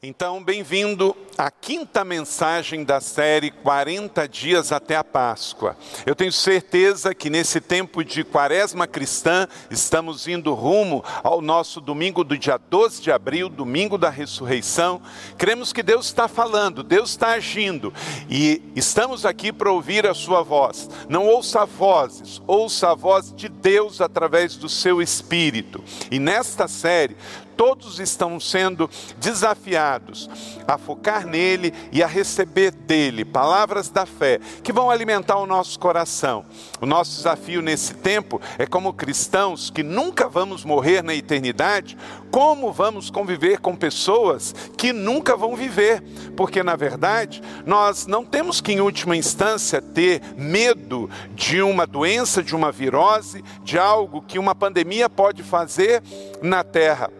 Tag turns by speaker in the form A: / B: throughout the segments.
A: Então, bem-vindo à quinta mensagem da série 40 Dias até a Páscoa. Eu tenho certeza que nesse tempo de quaresma cristã, estamos indo rumo ao nosso domingo do dia 12 de abril, domingo da ressurreição. Cremos que Deus está falando, Deus está agindo e estamos aqui para ouvir a Sua voz. Não ouça vozes, ouça a voz de Deus através do seu Espírito. E nesta série, todos estão sendo desafiados a focar nele e a receber dele palavras da fé que vão alimentar o nosso coração. O nosso desafio nesse tempo é, como cristãos que nunca vamos morrer na eternidade, como vamos conviver com pessoas que nunca vão viver, porque na verdade nós não temos que, em última instância, ter medo de uma doença, de uma virose, de algo que uma pandemia pode fazer na terra.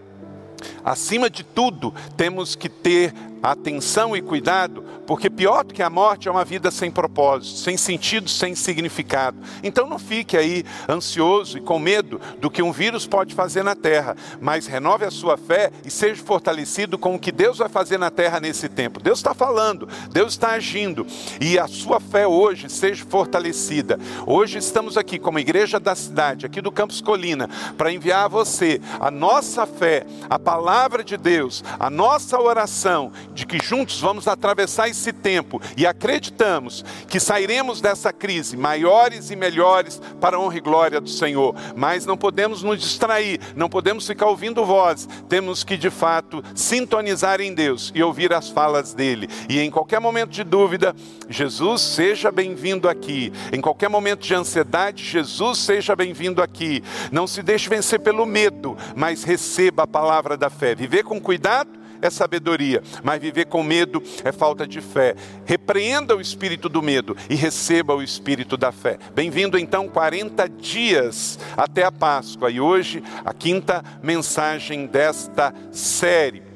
A: Acima de tudo, temos que ter atenção e cuidado, porque pior do que a morte é uma vida sem propósito, sem sentido, sem significado. Então não fique aí ansioso e com medo do que um vírus pode fazer na terra, mas renove a sua fé e seja fortalecido com o que Deus vai fazer na terra nesse tempo. Deus está falando, Deus está agindo e a sua fé hoje seja fortalecida. Hoje estamos aqui como igreja da cidade, aqui do Campus Colina, para enviar a você a nossa fé, a palavra de Deus, a nossa oração de que juntos vamos atravessar esse tempo e acreditamos que sairemos dessa crise maiores e melhores para a honra e glória do Senhor. Mas não podemos nos distrair, não podemos ficar ouvindo vozes, temos que de fato sintonizar em Deus e ouvir as falas dele. E em qualquer momento de dúvida, Jesus seja bem-vindo aqui. Em qualquer momento de ansiedade, Jesus seja bem-vindo aqui. Não se deixe vencer pelo medo, mas receba a palavra da fé. Viver com cuidado é sabedoria, mas viver com medo é falta de fé. Repreenda o espírito do medo e receba o espírito da fé. Bem-vindo então 40 dias até a Páscoa e hoje a quinta mensagem desta série.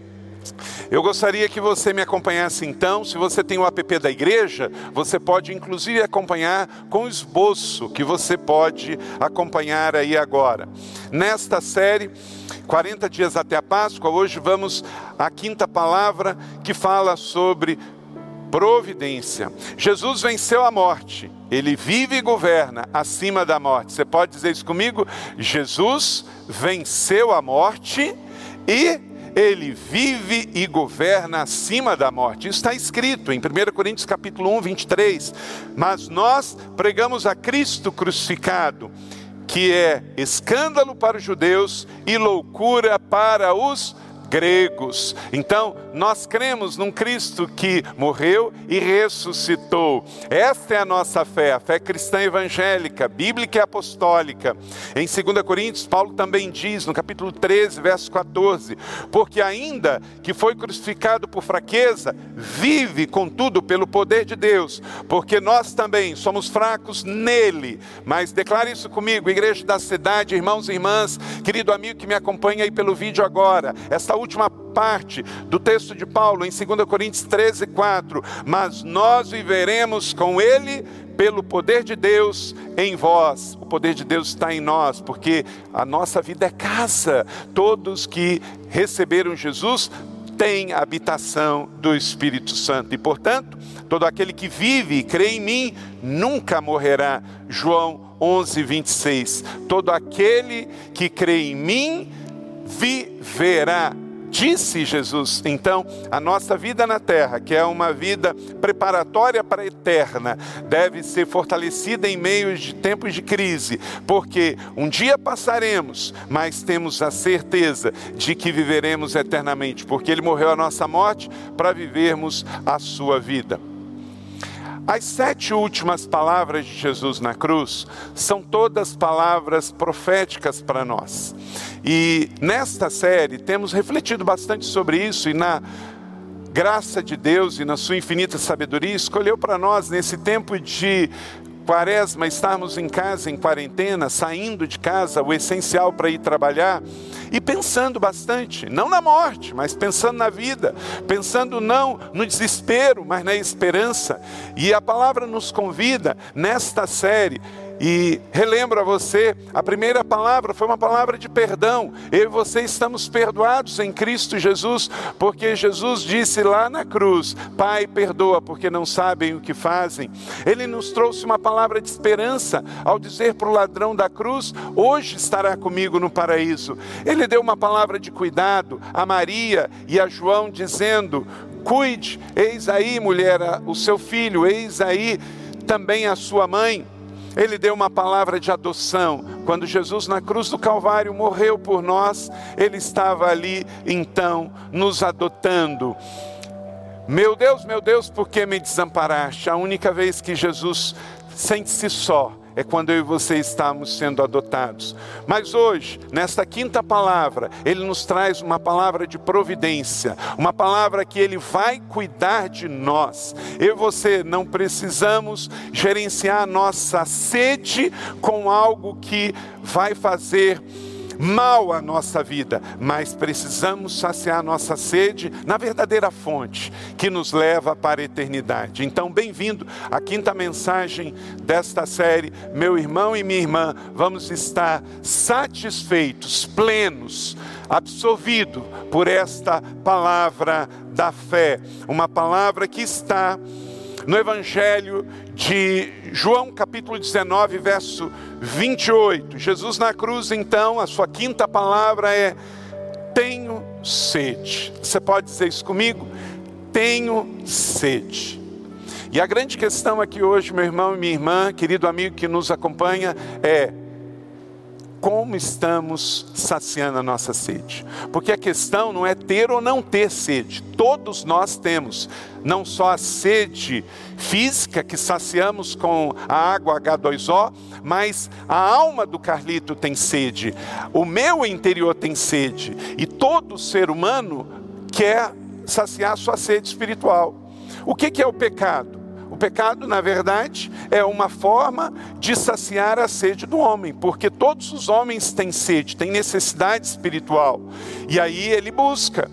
A: Eu gostaria que você me acompanhasse então. Se você tem o app da igreja, você pode inclusive acompanhar com o esboço que você pode acompanhar aí agora. Nesta série, 40 dias até a Páscoa, hoje vamos à quinta palavra que fala sobre providência. Jesus venceu a morte, ele vive e governa acima da morte. Você pode dizer isso comigo? Jesus venceu a morte e ele vive e governa acima da morte. Isso está escrito em 1 Coríntios capítulo 1, 23. Mas nós pregamos a Cristo crucificado que é escândalo para os judeus e loucura para os gregos. Então, nós cremos num Cristo que morreu e ressuscitou. Esta é a nossa fé, a fé cristã evangélica, bíblica e apostólica. Em 2 Coríntios, Paulo também diz, no capítulo 13, verso 14: Porque ainda que foi crucificado por fraqueza, vive, contudo, pelo poder de Deus, porque nós também somos fracos nele. Mas declare isso comigo, igreja da cidade, irmãos e irmãs, querido amigo que me acompanha aí pelo vídeo agora. Esta última parte do texto de Paulo em 2 Coríntios 13, 4. Mas nós viveremos com Ele pelo poder de Deus em vós. O poder de Deus está em nós, porque a nossa vida é casa. Todos que receberam Jesus têm habitação do Espírito Santo. E, portanto, todo aquele que vive e crê em mim nunca morrerá. João 11, 26. Todo aquele que crê em mim viverá disse Jesus. Então, a nossa vida na terra, que é uma vida preparatória para a eterna, deve ser fortalecida em meio de tempos de crise, porque um dia passaremos, mas temos a certeza de que viveremos eternamente, porque Ele morreu a nossa morte para vivermos a sua vida. As sete últimas palavras de Jesus na cruz são todas palavras proféticas para nós. E nesta série temos refletido bastante sobre isso e na graça de Deus e na sua infinita sabedoria escolheu para nós nesse tempo de quaresma, estarmos em casa, em quarentena, saindo de casa, o essencial para ir trabalhar, e pensando bastante, não na morte, mas pensando na vida, pensando não no desespero, mas na esperança. E a palavra nos convida, nesta série, E relembro a você, a primeira palavra foi uma palavra de perdão. Eu e você estamos perdoados em Cristo Jesus, porque Jesus disse lá na cruz: Pai, perdoa, porque não sabem o que fazem. Ele nos trouxe uma palavra de esperança ao dizer para o ladrão da cruz: Hoje estará comigo no paraíso. Ele deu uma palavra de cuidado a Maria e a João, dizendo: Cuide, eis aí, mulher, o seu filho, eis aí também a sua mãe. Ele deu uma palavra de adoção. Quando Jesus na cruz do Calvário morreu por nós, ele estava ali então nos adotando. Meu Deus, meu Deus, por que me desamparaste? A única vez que Jesus sente-se só é quando eu e você estamos sendo adotados. Mas hoje, nesta quinta palavra, ele nos traz uma palavra de providência, uma palavra que ele vai cuidar de nós. Eu e você não precisamos gerenciar nossa sede com algo que vai fazer mal à nossa vida, mas precisamos saciar nossa sede na verdadeira fonte que nos leva para a eternidade. Então, bem-vindo à quinta mensagem desta série. Meu irmão e minha irmã, vamos estar satisfeitos, plenos, absorvidos por esta palavra da fé, uma palavra que está no Evangelho de João, capítulo 19, verso 28. Jesus na cruz, então, a sua quinta palavra é: Tenho sede. Você pode dizer isso comigo? Tenho sede. E a grande questão aqui hoje, meu irmão e minha irmã, querido amigo que nos acompanha, é: como estamos saciando a nossa sede. Porque a questão não é ter ou não ter sede, todos nós temos, não só a sede física que saciamos com a água H2O, mas a alma do Carlito tem sede, o meu interior tem sede, e todo ser humano quer saciar sua sede espiritual. O que é o pecado? O pecado, na verdade, é uma forma de saciar a sede do homem, porque todos os homens têm sede, têm necessidade espiritual. E aí ele busca.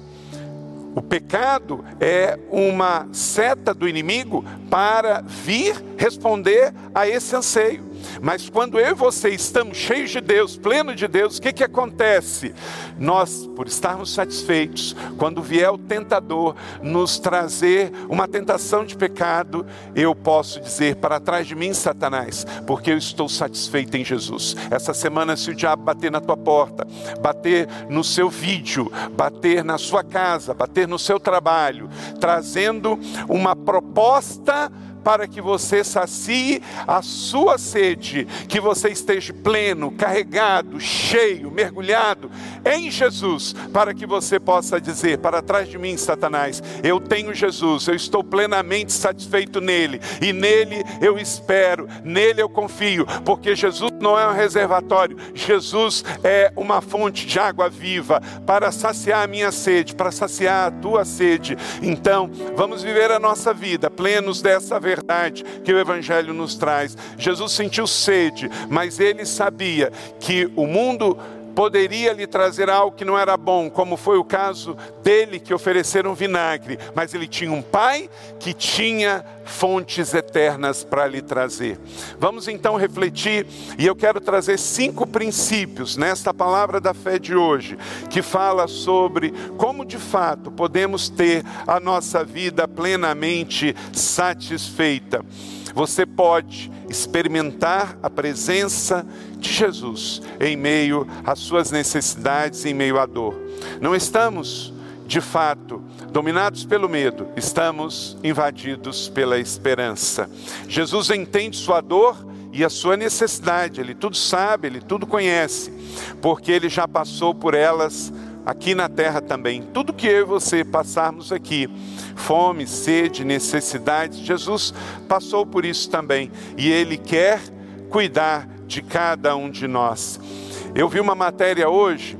A: O pecado é uma seta do inimigo para vir responder a esse anseio. Mas quando eu e você estamos cheios de Deus, pleno de Deus, o que, que acontece? Nós, por estarmos satisfeitos, quando vier o tentador nos trazer uma tentação de pecado, eu posso dizer para trás de mim, Satanás, porque eu estou satisfeito em Jesus. Essa semana, se o diabo bater na tua porta, bater no seu vídeo, bater na sua casa, bater no seu trabalho, trazendo uma proposta para que você sacie a sua sede, que você esteja pleno, carregado, cheio, mergulhado em Jesus, para que você possa dizer para trás de mim, Satanás, eu tenho Jesus, eu estou plenamente satisfeito nele, e nele eu espero, nele eu confio, porque Jesus não é um reservatório, Jesus é uma fonte de água viva para saciar a minha sede, para saciar a tua sede. Então, vamos viver a nossa vida plenos dessa verdade que o Evangelho nos traz. Jesus sentiu sede, mas ele sabia que o mundo poderia lhe trazer algo que não era bom, como foi o caso dele que ofereceram vinagre, mas ele tinha um pai que tinha fontes eternas para lhe trazer. Vamos então refletir e eu quero trazer cinco princípios nesta palavra da fé de hoje, que fala sobre como de fato podemos ter a nossa vida plenamente satisfeita. Você pode experimentar a presença de Jesus em meio às suas necessidades, em meio à dor. Não estamos, de fato, dominados pelo medo, estamos invadidos pela esperança. Jesus entende sua dor e a sua necessidade, ele tudo sabe, ele tudo conhece, porque ele já passou por elas aqui na terra também. Tudo que eu e você passarmos aqui, fome, sede, necessidade, Jesus passou por isso também e ele quer cuidar de cada um de nós. Eu vi uma matéria hoje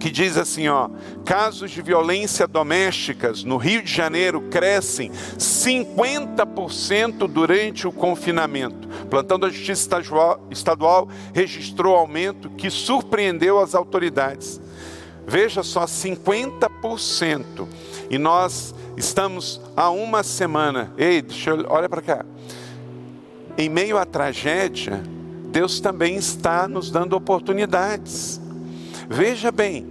A: que diz assim, ó, casos de violência domésticas no Rio de Janeiro crescem 50% durante o confinamento. Plantão da Justiça Estadual registrou aumento que surpreendeu as autoridades. Veja só, 50%. E nós estamos há uma semana. Ei, deixa eu, olha para cá. Em meio à tragédia, Deus também está nos dando oportunidades. Veja bem,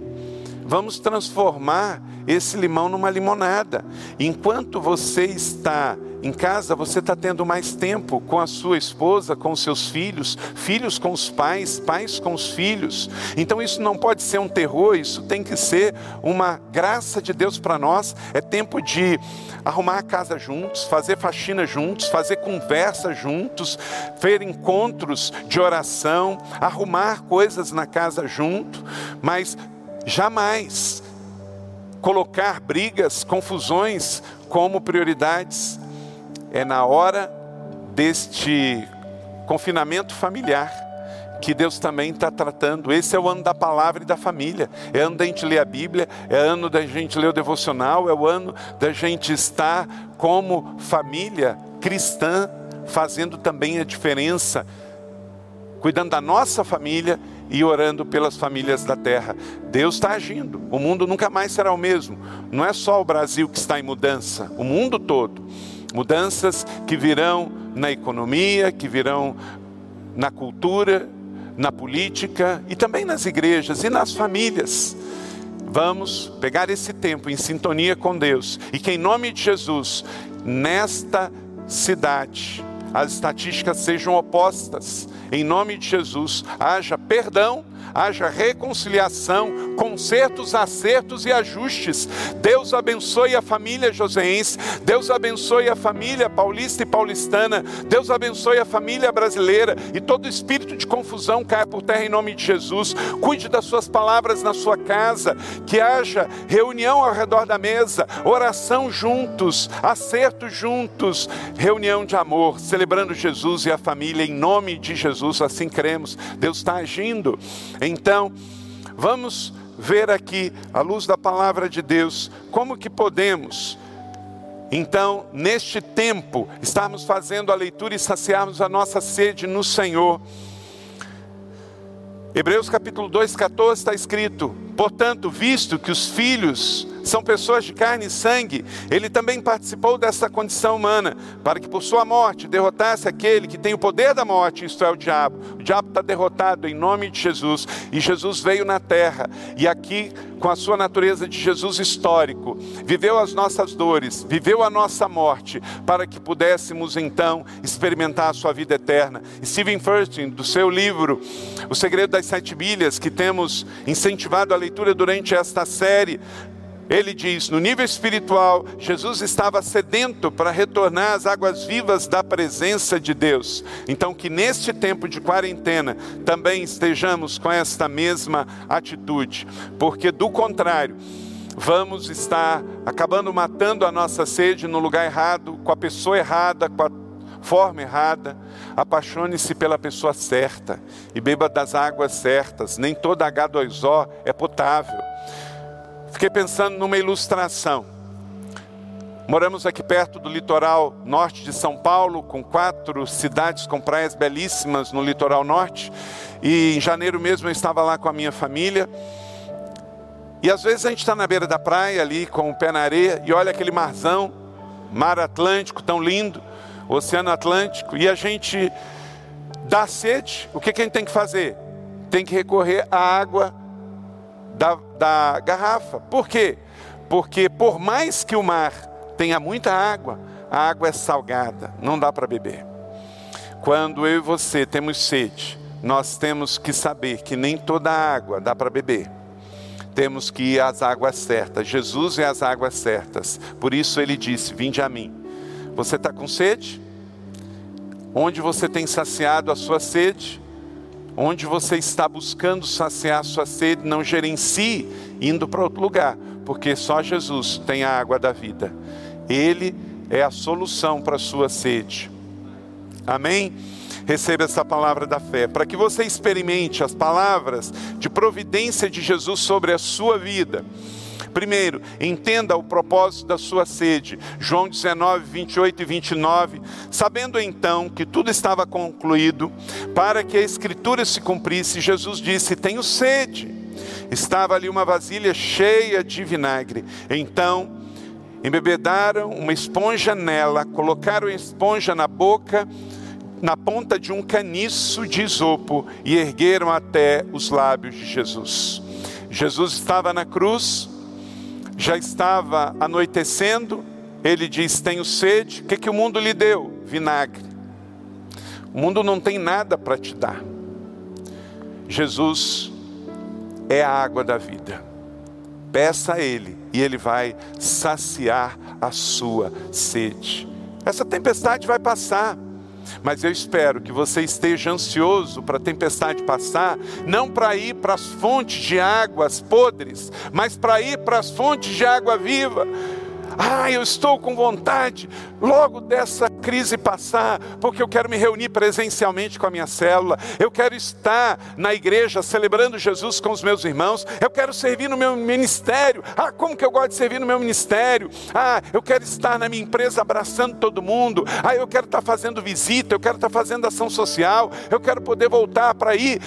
A: vamos transformar esse limão numa limonada. Enquanto você está em casa, você está tendo mais tempo com a sua esposa, com os seus filhos, filhos com os pais, pais com os filhos. Então isso não pode ser um terror, isso tem que ser uma graça de Deus para nós. É tempo de arrumar a casa juntos, fazer faxina juntos, fazer conversa juntos, ter encontros de oração, arrumar coisas na casa junto, mas jamais colocar brigas, confusões como prioridades. É na hora deste confinamento familiar que Deus também está tratando. Esse é o ano da palavra e da família. É ano da gente ler a Bíblia, é ano da gente ler o devocional, é o ano da gente estar como família cristã, fazendo também a diferença, cuidando da nossa família e orando pelas famílias da terra. Deus está agindo, o mundo nunca mais será o mesmo. Não é só o Brasil que está em mudança, o mundo todo. Mudanças que virão na economia, que virão na cultura, na política e também nas igrejas e nas famílias. Vamos pegar esse tempo em sintonia com Deus e que, em nome de Jesus, nesta cidade, as estatísticas sejam opostas em nome de Jesus, haja perdão, haja reconciliação, consertos, acertos e ajustes. Deus abençoe a família joseense, Deus abençoe a família paulista e paulistana, Deus abençoe a família brasileira e todo espírito de confusão caia por terra em nome de Jesus. Cuide das suas palavras na sua casa, que haja reunião ao redor da mesa, oração juntos, acerto juntos, reunião de amor, celebrando Jesus e a família em nome de Jesus, assim cremos. Deus está agindo. Então, vamos ver aqui, à luz da palavra de Deus, como que podemos, então, neste tempo, estarmos fazendo a leitura e saciarmos a nossa sede no Senhor. Hebreus capítulo 2, 14 está escrito: Portanto, visto que os filhos são pessoas de carne e sangue, ele também participou dessa condição humana, para que por sua morte derrotasse aquele que tem o poder da morte, isto é, o diabo. O diabo está derrotado em nome de Jesus, e Jesus veio na terra, e aqui, com a sua natureza de Jesus histórico, viveu as nossas dores, viveu a nossa morte, para que pudéssemos então experimentar a sua vida eterna. Stephen Furtick, do seu livro O Segredo das Sete Milhas, que temos incentivado a leitura durante esta série, ele diz: no nível espiritual, Jesus estava sedento para retornar às águas vivas da presença de Deus. Então, que neste tempo de quarentena também estejamos com esta mesma atitude, porque do contrário, vamos estar acabando matando a nossa sede no lugar errado, com a pessoa errada, com a forma errada. Apaixone-se pela pessoa certa e beba das águas certas. Nem toda H2O é potável. Fiquei pensando numa ilustração. Moramos aqui perto do litoral norte de São Paulo, com quatro cidades com praias belíssimas no litoral norte. E em janeiro mesmo eu estava lá com a minha família. E às vezes a gente está na beira da praia ali com o pé na areia e olha aquele marzão, mar Atlântico tão lindo, Oceano Atlântico, e a gente dá sede. O que, que a gente tem que fazer? Tem que recorrer à água da, da garrafa. Por quê? Porque por mais que o mar tenha muita água, a água é salgada, não dá para beber. Quando eu e você temos sede, nós temos que saber que nem toda água dá para beber. Temos que ir às águas certas. Jesus é as águas certas. Por isso ele disse: Vinde a mim. Você está com sede? Onde você tem saciado a sua sede? Onde você está buscando saciar sua sede, não gerencie indo para outro lugar, porque só Jesus tem a água da vida. Ele é a solução para a sua sede. Amém? Receba essa palavra da fé, para que você experimente as palavras de providência de Jesus sobre a sua vida. Primeiro, entenda o propósito da sua sede. João 19, 28 e 29. Sabendo então que tudo estava concluído, para que a escritura se cumprisse, Jesus disse: Tenho sede. Estava ali uma vasilha cheia de vinagre. Então, embebedaram uma esponja nela, colocaram a esponja na boca na ponta de um caniço de isopo e ergueram até os lábios de Jesus. Jesus estava na cruz, já estava anoitecendo, ele diz: Tenho sede. O que, que o mundo lhe deu? Vinagre. O mundo não tem nada para te dar. Jesus é a água da vida. Peça a Ele e Ele vai saciar a sua sede. Essa tempestade vai passar. Mas eu espero que você esteja ansioso para a tempestade passar, não para ir para as fontes de águas podres, mas para ir para as fontes de água viva. Ah, eu estou com vontade logo dessa crise passar, porque eu quero me reunir presencialmente com a minha célula, eu quero estar na igreja celebrando Jesus com os meus irmãos, eu quero servir no meu ministério. Ah, como que eu gosto de servir no meu ministério? Ah, eu quero estar na minha empresa abraçando todo mundo. Ah, eu quero estar fazendo visita, eu quero estar fazendo ação social, eu quero poder voltar para ir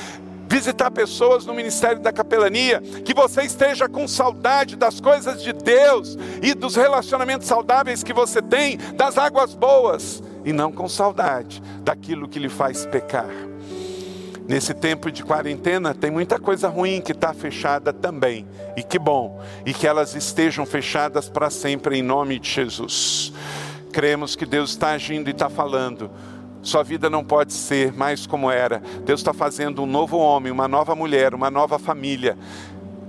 A: visitar pessoas no ministério da capelania, que você esteja com saudade das coisas de Deus e dos relacionamentos saudáveis que você tem, das águas boas, e não com saudade daquilo que lhe faz pecar. Nesse tempo de quarentena, tem muita coisa ruim que está fechada também. E que bom, e que elas estejam fechadas para sempre em nome de Jesus. Cremos que Deus está agindo e está falando sua vida não pode ser mais como era. Deus está fazendo um novo homem, uma nova mulher, uma nova família.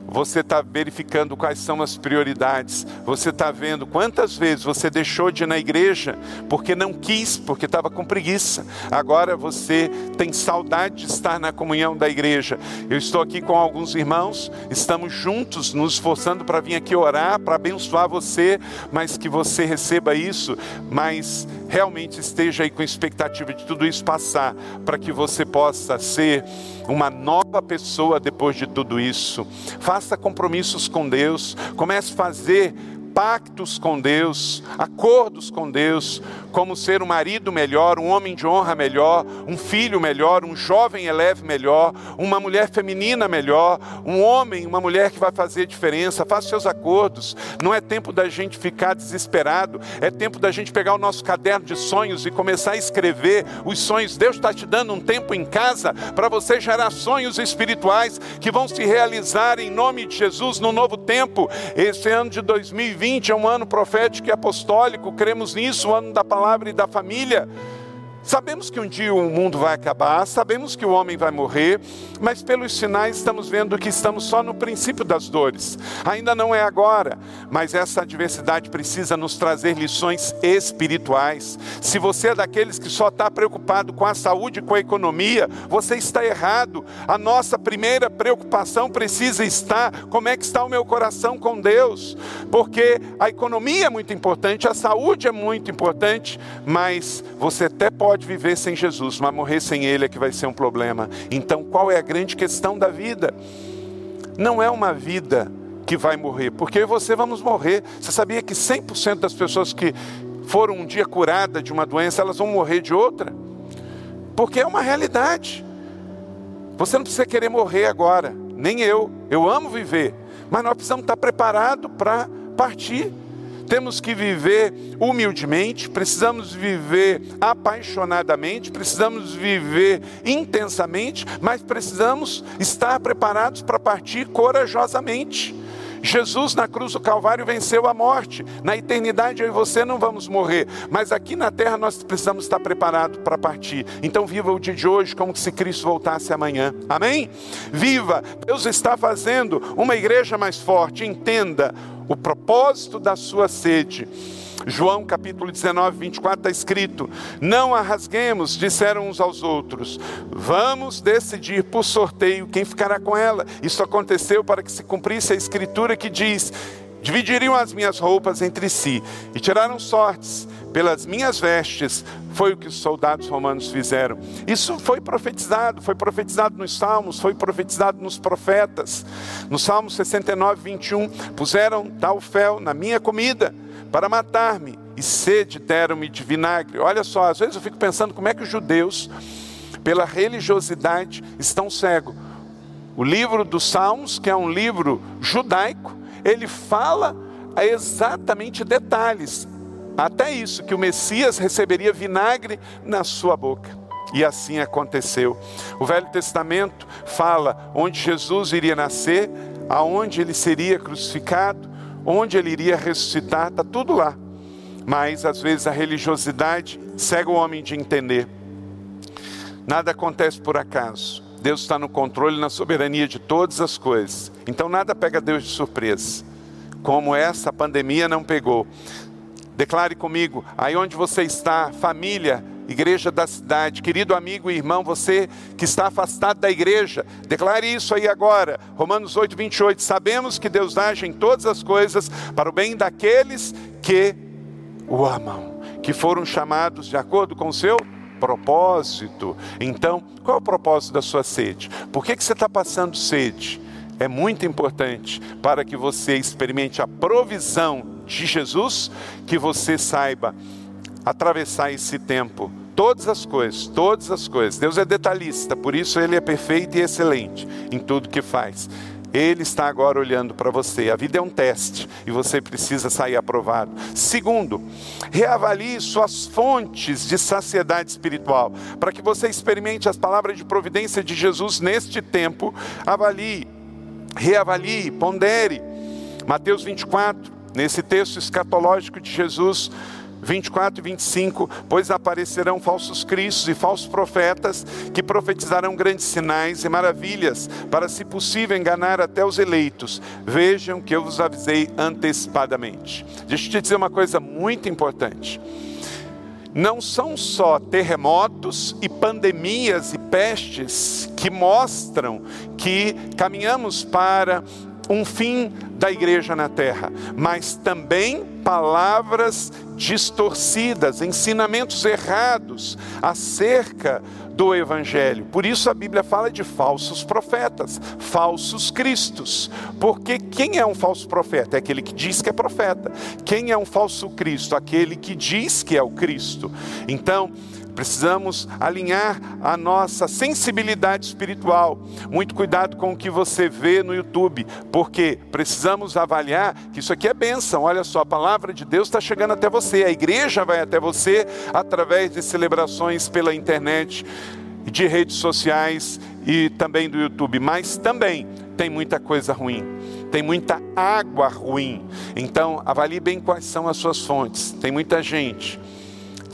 A: Você está verificando quais são as prioridades. Você está vendo quantas vezes você deixou de ir na igreja porque não quis, porque estava com preguiça. Agora você tem saudade de estar na comunhão da igreja. Eu estou aqui com alguns irmãos, estamos juntos, nos esforçando para vir aqui orar, para abençoar você, mas que você receba isso, mas realmente esteja aí com expectativa de tudo isso passar, para que você possa ser uma nova pessoa depois de tudo isso. Faça compromissos com Deus, comece a fazer pactos com Deus, acordos com Deus, como ser um marido melhor, um homem de honra melhor, um filho melhor, um jovem eleve melhor, uma mulher feminina melhor, um homem, uma mulher que vai fazer diferença. Faça seus acordos. Não é tempo da gente ficar desesperado, é tempo da gente pegar o nosso caderno de sonhos e começar a escrever os sonhos. Deus está te dando um tempo em casa para você gerar sonhos espirituais que vão se realizar em nome de Jesus no novo tempo. Esse ano de 2020 2020 é um ano profético e apostólico, cremos nisso, o ano da palavra e da família. Sabemos que um dia o mundo vai acabar, sabemos que o homem vai morrer, mas pelos sinais estamos vendo que estamos só no princípio das dores. Ainda não é agora, mas essa adversidade precisa nos trazer lições espirituais. Se você é daqueles que só está preocupado com a saúde e com a economia, você está errado. A nossa primeira preocupação precisa estar como é que está o meu coração com Deus, porque a economia é muito importante, a saúde é muito importante, mas você até pode pode viver sem Jesus, mas morrer sem Ele é que vai ser um problema. Então, qual é a grande questão da vida? Não é uma vida que vai morrer, porque você vamos morrer. Você sabia que 100% das pessoas que foram um dia curadas de uma doença, elas vão morrer de outra? Porque é uma realidade. Você não precisa querer morrer agora, nem eu. Eu amo viver, mas nós precisamos estar preparados para partir temos que viver humildemente, precisamos viver apaixonadamente, precisamos viver intensamente, mas precisamos estar preparados para partir corajosamente. Jesus na cruz do Calvário venceu a morte. Na eternidade eu e você não vamos morrer, mas aqui na terra nós precisamos estar preparados para partir. Então viva o dia de hoje como se Cristo voltasse amanhã. Amém? Viva! Deus está fazendo uma igreja mais forte. Entenda o propósito da sua sede. João capítulo 19, 24 está escrito: Não a rasguemos, disseram uns aos outros, vamos decidir por sorteio quem ficará com ela. Isso aconteceu para que se cumprisse a escritura que diz: Dividiriam as minhas roupas entre si e tiraram sortes pelas minhas vestes, foi o que os soldados romanos fizeram. Isso foi profetizado, foi profetizado nos Salmos, foi profetizado nos profetas. No Salmo 69, 21, puseram tal fel na minha comida para matar-me, e sede deram-me de vinagre. Olha só, às vezes eu fico pensando como é que os judeus, pela religiosidade, estão cegos. O livro dos Salmos, que é um livro judaico, ele fala exatamente detalhes até isso, que o Messias receberia vinagre na sua boca. e assim aconteceu. O Velho Testamento fala onde Jesus iria nascer, aonde ele seria crucificado, onde ele iria ressuscitar, está tudo lá. Mas às vezes a religiosidade cega o homem de entender. Nada acontece por acaso. Deus está no controle, na soberania de todas as coisas. Então nada pega Deus de surpresa. Como essa pandemia não pegou. Declare comigo, aí onde você está, família, igreja da cidade, querido amigo e irmão, você que está afastado da igreja, declare isso aí agora. Romanos 8, 28. Sabemos que Deus age em todas as coisas para o bem daqueles que o amam, que foram chamados de acordo com o seu propósito. Então, qual é o propósito da sua sede? Por que, que você está passando sede? É muito importante para que você experimente a provisão de Jesus, que você saiba atravessar esse tempo. Todas as coisas, todas as coisas. Deus é detalhista, por isso ele é perfeito e excelente em tudo que faz. Ele está agora olhando para você. A vida é um teste e você precisa sair aprovado. Segundo, reavalie suas fontes de saciedade espiritual. Para que você experimente as palavras de providência de Jesus neste tempo, avalie, reavalie, pondere. Mateus 24, nesse texto escatológico de Jesus, 24 e 25, pois aparecerão falsos cristos e falsos profetas que profetizarão grandes sinais e maravilhas, para, se possível, enganar até os eleitos. Vejam que eu vos avisei antecipadamente. Deixa eu te dizer uma coisa muito importante. Não são só terremotos e pandemias e pestes que mostram que caminhamos para um fim da igreja na terra, mas também palavras distorcidas, ensinamentos errados acerca do evangelho. Por isso a Bíblia fala de falsos profetas, falsos cristos. Porque quem é um falso profeta? É aquele que diz que é profeta. Quem é um falso Cristo? Aquele que diz que é o Cristo. Então, Precisamos alinhar a nossa sensibilidade espiritual. Muito cuidado com o que você vê no YouTube, porque precisamos avaliar que isso aqui é bênção. Olha só, a palavra de Deus está chegando até você, a igreja vai até você através de celebrações pela internet, de redes sociais e também do YouTube. Mas também tem muita coisa ruim tem muita água ruim. Então, avalie bem quais são as suas fontes. Tem muita gente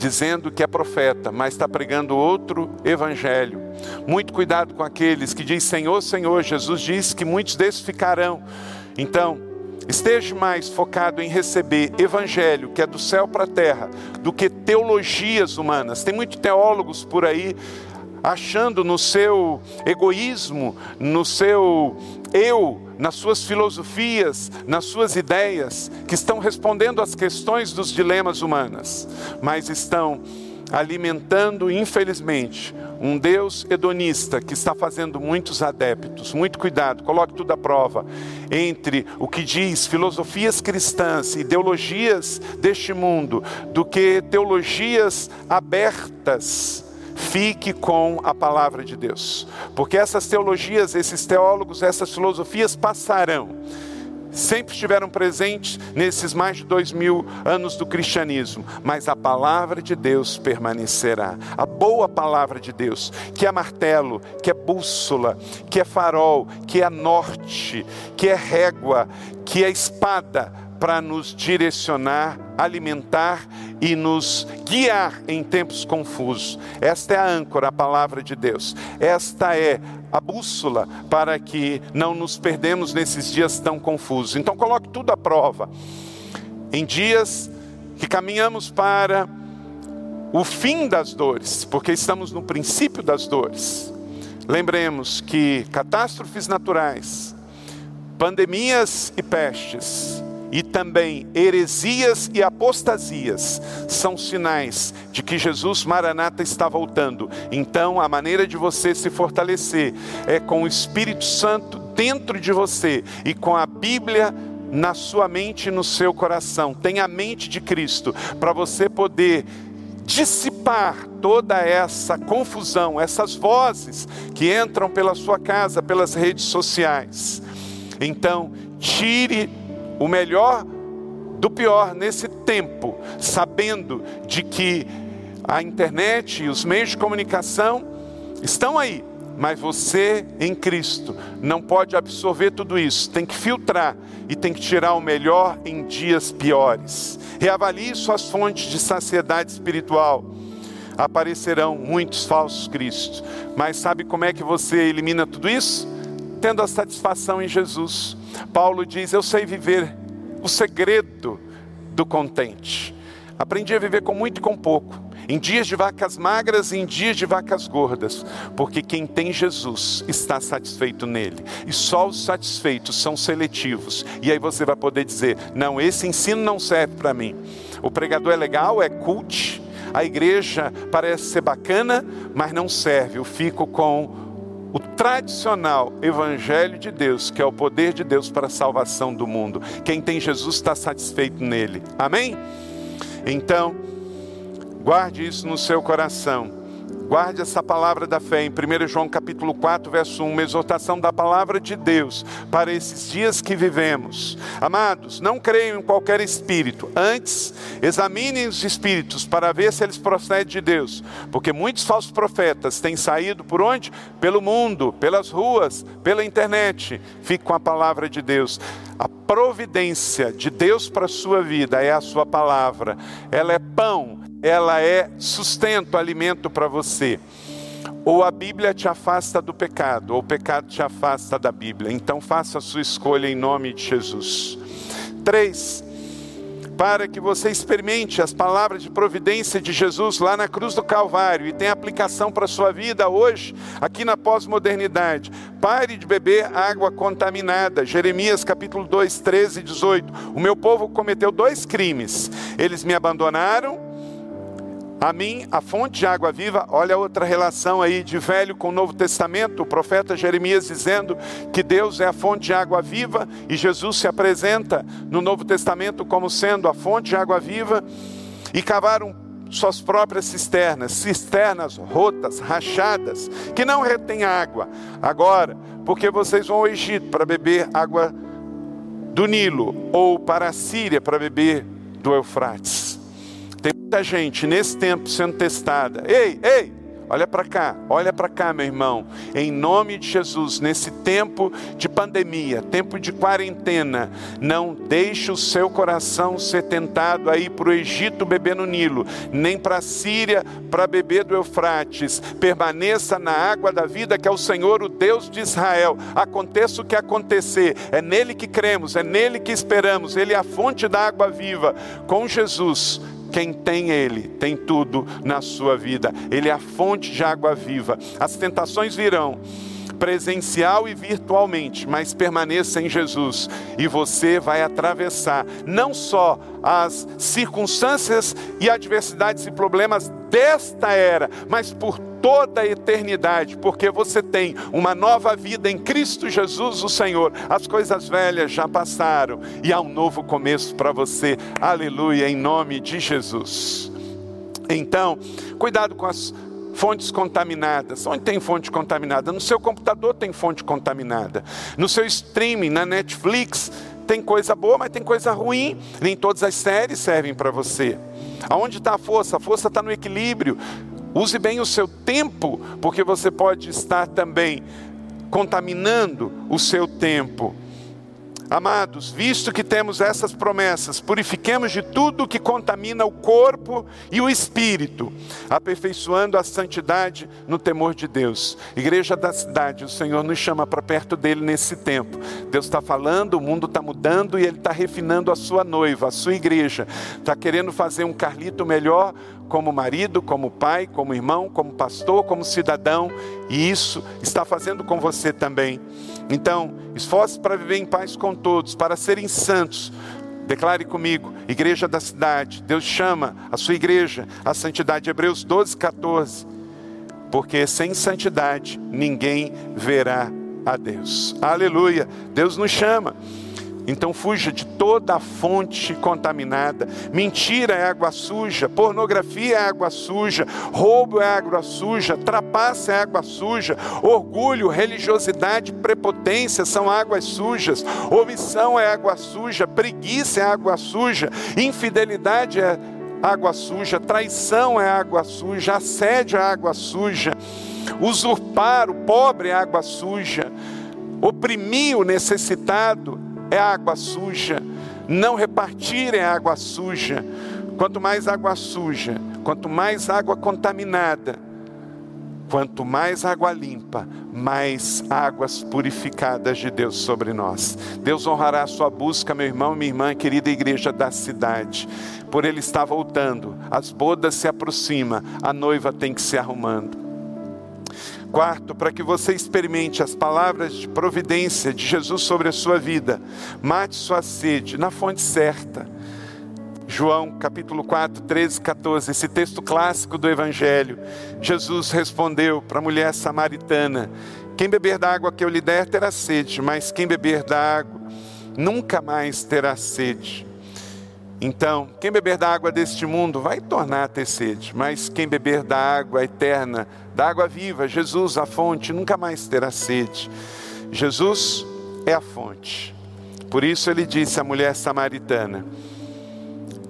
A: dizendo que é profeta, mas está pregando outro evangelho. Muito cuidado com aqueles que dizem Senhor, Senhor. Jesus disse que muitos desses ficarão. Então, esteja mais focado em receber evangelho, que é do céu para a terra, do que teologias humanas. Tem muitos teólogos por aí achando no seu egoísmo, no seu eu, nas suas filosofias, nas suas ideias, que estão respondendo às questões dos dilemas humanas, mas estão alimentando, infelizmente, um Deus hedonista que está fazendo muitos adeptos. Muito cuidado, coloque tudo à prova entre o que diz filosofias cristãs, ideologias deste mundo, do que teologias abertas Fique com a palavra de Deus, porque essas teologias, esses teólogos, essas filosofias passarão. Sempre estiveram presentes nesses mais de dois mil anos do cristianismo, mas a palavra de Deus permanecerá. A boa palavra de Deus, que é martelo, que é bússola, que é farol, que é norte, que é régua, que é espada para nos direcionar, alimentar e nos guiar em tempos confusos. Esta é a âncora, a palavra de Deus. Esta é a bússola para que não nos perdemos nesses dias tão confusos. Então coloque tudo à prova. Em dias que caminhamos para o fim das dores, porque estamos no princípio das dores. Lembremos que catástrofes naturais, pandemias e pestes e também heresias e apostasias são sinais de que Jesus Maranata está voltando. Então, a maneira de você se fortalecer é com o Espírito Santo dentro de você e com a Bíblia na sua mente e no seu coração. Tenha a mente de Cristo para você poder dissipar toda essa confusão, essas vozes que entram pela sua casa, pelas redes sociais. Então, tire o melhor do pior nesse tempo, sabendo de que a internet e os meios de comunicação estão aí, mas você em Cristo não pode absorver tudo isso, tem que filtrar e tem que tirar o melhor em dias piores. Reavalie suas fontes de saciedade espiritual. Aparecerão muitos falsos cristos, mas sabe como é que você elimina tudo isso? Tendo a satisfação em Jesus. Paulo diz: Eu sei viver o segredo do contente. Aprendi a viver com muito e com pouco em dias de vacas magras e em dias de vacas gordas, porque quem tem Jesus está satisfeito nele, e só os satisfeitos são seletivos, e aí você vai poder dizer: não, esse ensino não serve para mim. O pregador é legal, é cult, a igreja parece ser bacana, mas não serve, eu fico com o tradicional Evangelho de Deus, que é o poder de Deus para a salvação do mundo. Quem tem Jesus está satisfeito nele. Amém? Então, Guarde isso no seu coração. Guarde essa palavra da fé em 1 João capítulo 4, verso 1, uma exortação da palavra de Deus para esses dias que vivemos. Amados, não creiam em qualquer espírito, antes examinem os espíritos para ver se eles procedem de Deus, porque muitos falsos profetas têm saído por onde? Pelo mundo, pelas ruas, pela internet. Fique com a palavra de Deus. A providência de Deus para a sua vida é a sua palavra. Ela é pão ela é sustento, alimento para você. Ou a Bíblia te afasta do pecado, ou o pecado te afasta da Bíblia. Então faça a sua escolha em nome de Jesus. Três, para que você experimente as palavras de providência de Jesus lá na cruz do Calvário e tenha aplicação para a sua vida hoje, aqui na pós-modernidade. Pare de beber água contaminada. Jeremias capítulo 2, 13 e 18. O meu povo cometeu dois crimes. Eles me abandonaram a mim, a fonte de água viva, olha outra relação aí de velho com o Novo Testamento, o profeta Jeremias dizendo que Deus é a fonte de água viva e Jesus se apresenta no Novo Testamento como sendo a fonte de água viva e cavaram suas próprias cisternas, cisternas rotas, rachadas, que não retêm água. Agora, porque vocês vão ao Egito para beber água do Nilo ou para a Síria para beber do Eufrates muita gente nesse tempo sendo testada. Ei, ei, olha para cá, olha para cá, meu irmão. Em nome de Jesus, nesse tempo de pandemia, tempo de quarentena, não deixe o seu coração ser tentado a ir para o Egito beber no Nilo, nem para a Síria para beber do Eufrates. Permaneça na água da vida, que é o Senhor, o Deus de Israel. Aconteça o que acontecer, é nele que cremos, é nele que esperamos. Ele é a fonte da água viva. Com Jesus quem tem Ele tem tudo na sua vida. Ele é a fonte de água viva. As tentações virão presencial e virtualmente, mas permaneça em Jesus e você vai atravessar não só as circunstâncias e adversidades e problemas desta era, mas por toda a eternidade, porque você tem uma nova vida em Cristo Jesus, o Senhor. As coisas velhas já passaram e há um novo começo para você. Aleluia, em nome de Jesus. Então, cuidado com as fontes contaminadas. Onde tem fonte contaminada? No seu computador tem fonte contaminada. No seu streaming, na Netflix, tem coisa boa, mas tem coisa ruim. Nem todas as séries servem para você. Aonde está a força? A força está no equilíbrio. Use bem o seu tempo, porque você pode estar também contaminando o seu tempo. Amados, visto que temos essas promessas, purifiquemos de tudo que contamina o corpo e o espírito, aperfeiçoando a santidade no temor de Deus. Igreja da cidade, o Senhor nos chama para perto dele nesse tempo. Deus está falando, o mundo está mudando e ele está refinando a sua noiva, a sua igreja. Está querendo fazer um Carlito melhor, como marido, como pai, como irmão, como pastor, como cidadão, e isso está fazendo com você também. Então, esforce para viver em paz com todos, para serem santos. Declare comigo, igreja da cidade, Deus chama a sua igreja à santidade. Hebreus 12, 14. Porque sem santidade ninguém verá a Deus. Aleluia. Deus nos chama. Então fuja de toda fonte contaminada. Mentira é água suja, pornografia é água suja, roubo é água suja, trapaça é água suja, orgulho, religiosidade, prepotência são águas sujas, omissão é água suja, preguiça é água suja, infidelidade é água suja, traição é água suja, assédio é água suja, usurpar o pobre é água suja, oprimir o necessitado é água suja, não repartir é água suja. Quanto mais água suja, quanto mais água contaminada, quanto mais água limpa, mais águas purificadas de Deus sobre nós. Deus honrará a sua busca, meu irmão, minha irmã, querida igreja da cidade. Por ele está voltando, as bodas se aproximam, a noiva tem que se arrumando. Quarto, para que você experimente as palavras de providência de Jesus sobre a sua vida, mate sua sede na fonte certa. João capítulo 4, 13, 14, esse texto clássico do Evangelho. Jesus respondeu para a mulher samaritana: Quem beber da água que eu lhe der terá sede, mas quem beber da água nunca mais terá sede. Então, quem beber da água deste mundo vai tornar a ter sede, mas quem beber da água eterna, da água viva, Jesus, a fonte, nunca mais terá sede. Jesus é a fonte. Por isso ele disse à mulher samaritana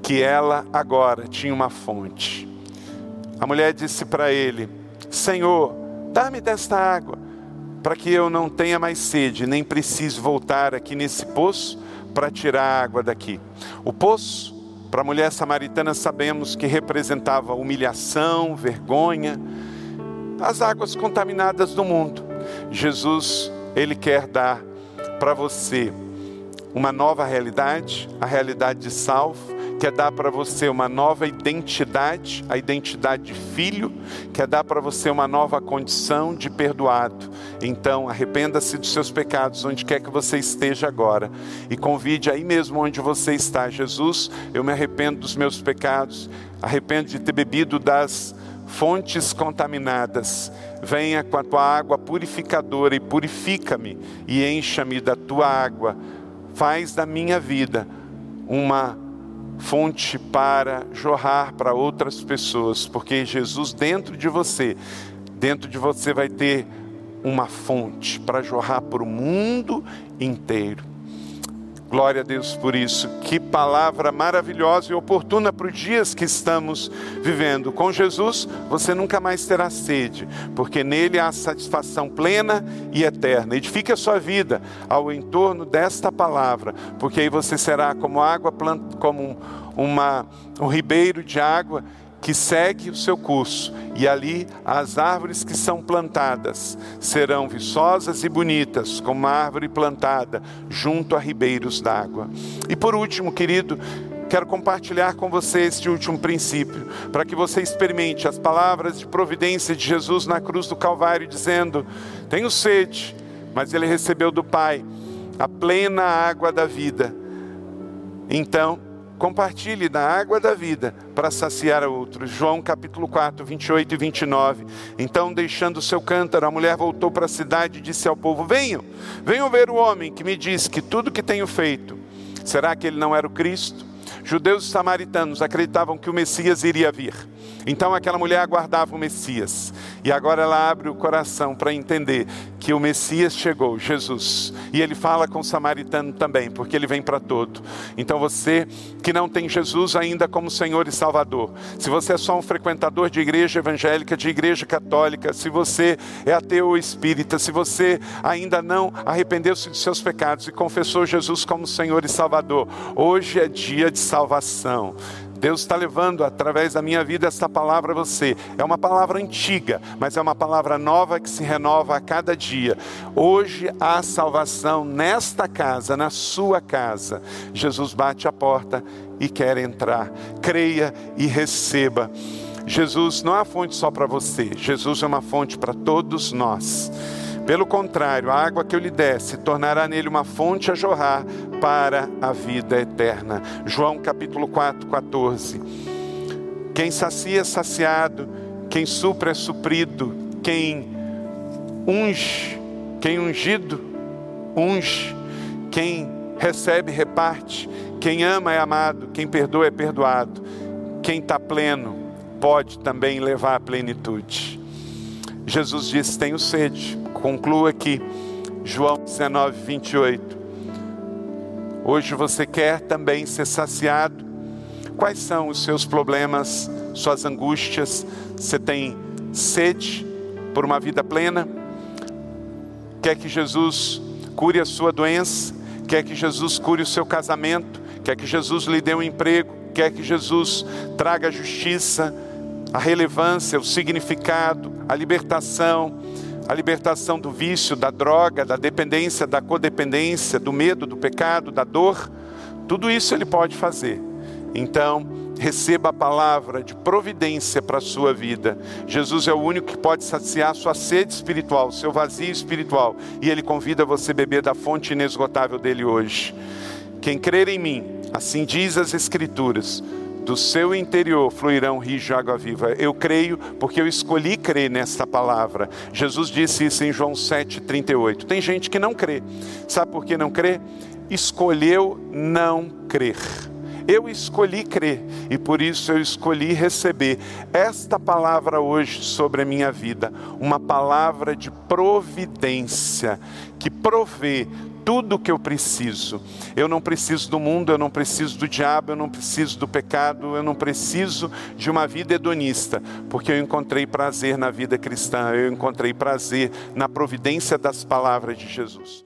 A: que ela agora tinha uma fonte. A mulher disse para ele: Senhor, dá-me desta água, para que eu não tenha mais sede, nem precise voltar aqui nesse poço para tirar a água daqui. O poço, para a mulher samaritana, sabemos que representava humilhação, vergonha, as águas contaminadas do mundo. Jesus, ele quer dar para você uma nova realidade, a realidade de salvo, quer dar para você uma nova identidade, a identidade de filho, quer dar para você uma nova condição de perdoado. Então, arrependa-se dos seus pecados, onde quer que você esteja agora, e convide aí mesmo onde você está. Jesus, eu me arrependo dos meus pecados, arrependo de ter bebido das fontes contaminadas. Venha com a tua água purificadora e purifica-me e encha-me da tua água. Faz da minha vida uma fonte para jorrar para outras pessoas, porque Jesus dentro de você, dentro de você vai ter uma fonte para jorrar para o mundo inteiro. Glória a Deus por isso. Que palavra maravilhosa e oportuna para os dias que estamos vivendo. Com Jesus, você nunca mais terá sede, porque nele há satisfação plena e eterna. Edifique a sua vida ao entorno desta palavra, porque aí você será como água, como uma, um ribeiro de água que segue o seu curso, e ali as árvores que são plantadas serão viçosas e bonitas, como uma árvore plantada junto a ribeiros d'água. E por último, querido, quero compartilhar com você este último princípio, para que você experimente as palavras de providência de Jesus na cruz do Calvário, dizendo: Tenho sede, mas ele recebeu do Pai a plena água da vida. Então, compartilhe da água da vida para saciar outros. João capítulo 4, 28 e 29. Então, deixando o seu cântaro, a mulher voltou para a cidade e disse ao povo: Venham, venham ver o homem que me diz que tudo que tenho feito. Será que ele não era o Cristo? Judeus e samaritanos acreditavam que o Messias iria vir. Então aquela mulher aguardava o Messias. E agora ela abre o coração para entender que o Messias chegou, Jesus. E ele fala com o samaritano também, porque ele vem para todo. Então você que não tem Jesus ainda como Senhor e Salvador, se você é só um frequentador de igreja evangélica, de igreja católica, se você é ateu ou espírita, se você ainda não arrependeu-se de seus pecados e confessou Jesus como Senhor e Salvador, hoje é dia de salvação. Deus está levando através da minha vida essa palavra a você. É uma palavra antiga, mas é uma palavra nova que se renova a cada dia. Hoje há salvação nesta casa, na sua casa. Jesus bate a porta e quer entrar. Creia e receba. Jesus não é uma fonte só para você, Jesus é uma fonte para todos nós. Pelo contrário, a água que eu lhe der se tornará nele uma fonte a jorrar para a vida eterna. João capítulo 4, 14. Quem sacia é saciado, quem supra é suprido, quem unge, quem ungido, unge, quem recebe, reparte, quem ama é amado, quem perdoa é perdoado, quem está pleno pode também levar à plenitude. Jesus disse: Tenho sede concluo aqui, João 19, 28. Hoje você quer também ser saciado Quais são os seus problemas, suas angústias? Você tem sede por uma vida plena? Quer que Jesus cure a sua doença? Quer que Jesus cure o seu casamento? Quer que Jesus lhe dê um emprego? Quer que Jesus traga a justiça, a relevância, o significado, a libertação? A libertação do vício, da droga, da dependência, da codependência, do medo, do pecado, da dor, tudo isso ele pode fazer. Então, receba a palavra de providência para a sua vida. Jesus é o único que pode saciar sua sede espiritual, seu vazio espiritual, e ele convida você a beber da fonte inesgotável dele hoje. Quem crer em mim, assim diz as Escrituras, do seu interior fluirão rios de água viva. Eu creio porque eu escolhi crer nesta palavra. Jesus disse isso em João 7,38. Tem gente que não crê. Sabe por que não crê? Escolheu não crer. Eu escolhi crer e por isso eu escolhi receber esta palavra hoje sobre a minha vida, uma palavra de providência que provê tudo que eu preciso. Eu não preciso do mundo, eu não preciso do diabo, eu não preciso do pecado, eu não preciso de uma vida hedonista, porque eu encontrei prazer na vida cristã, eu encontrei prazer na providência das palavras de Jesus.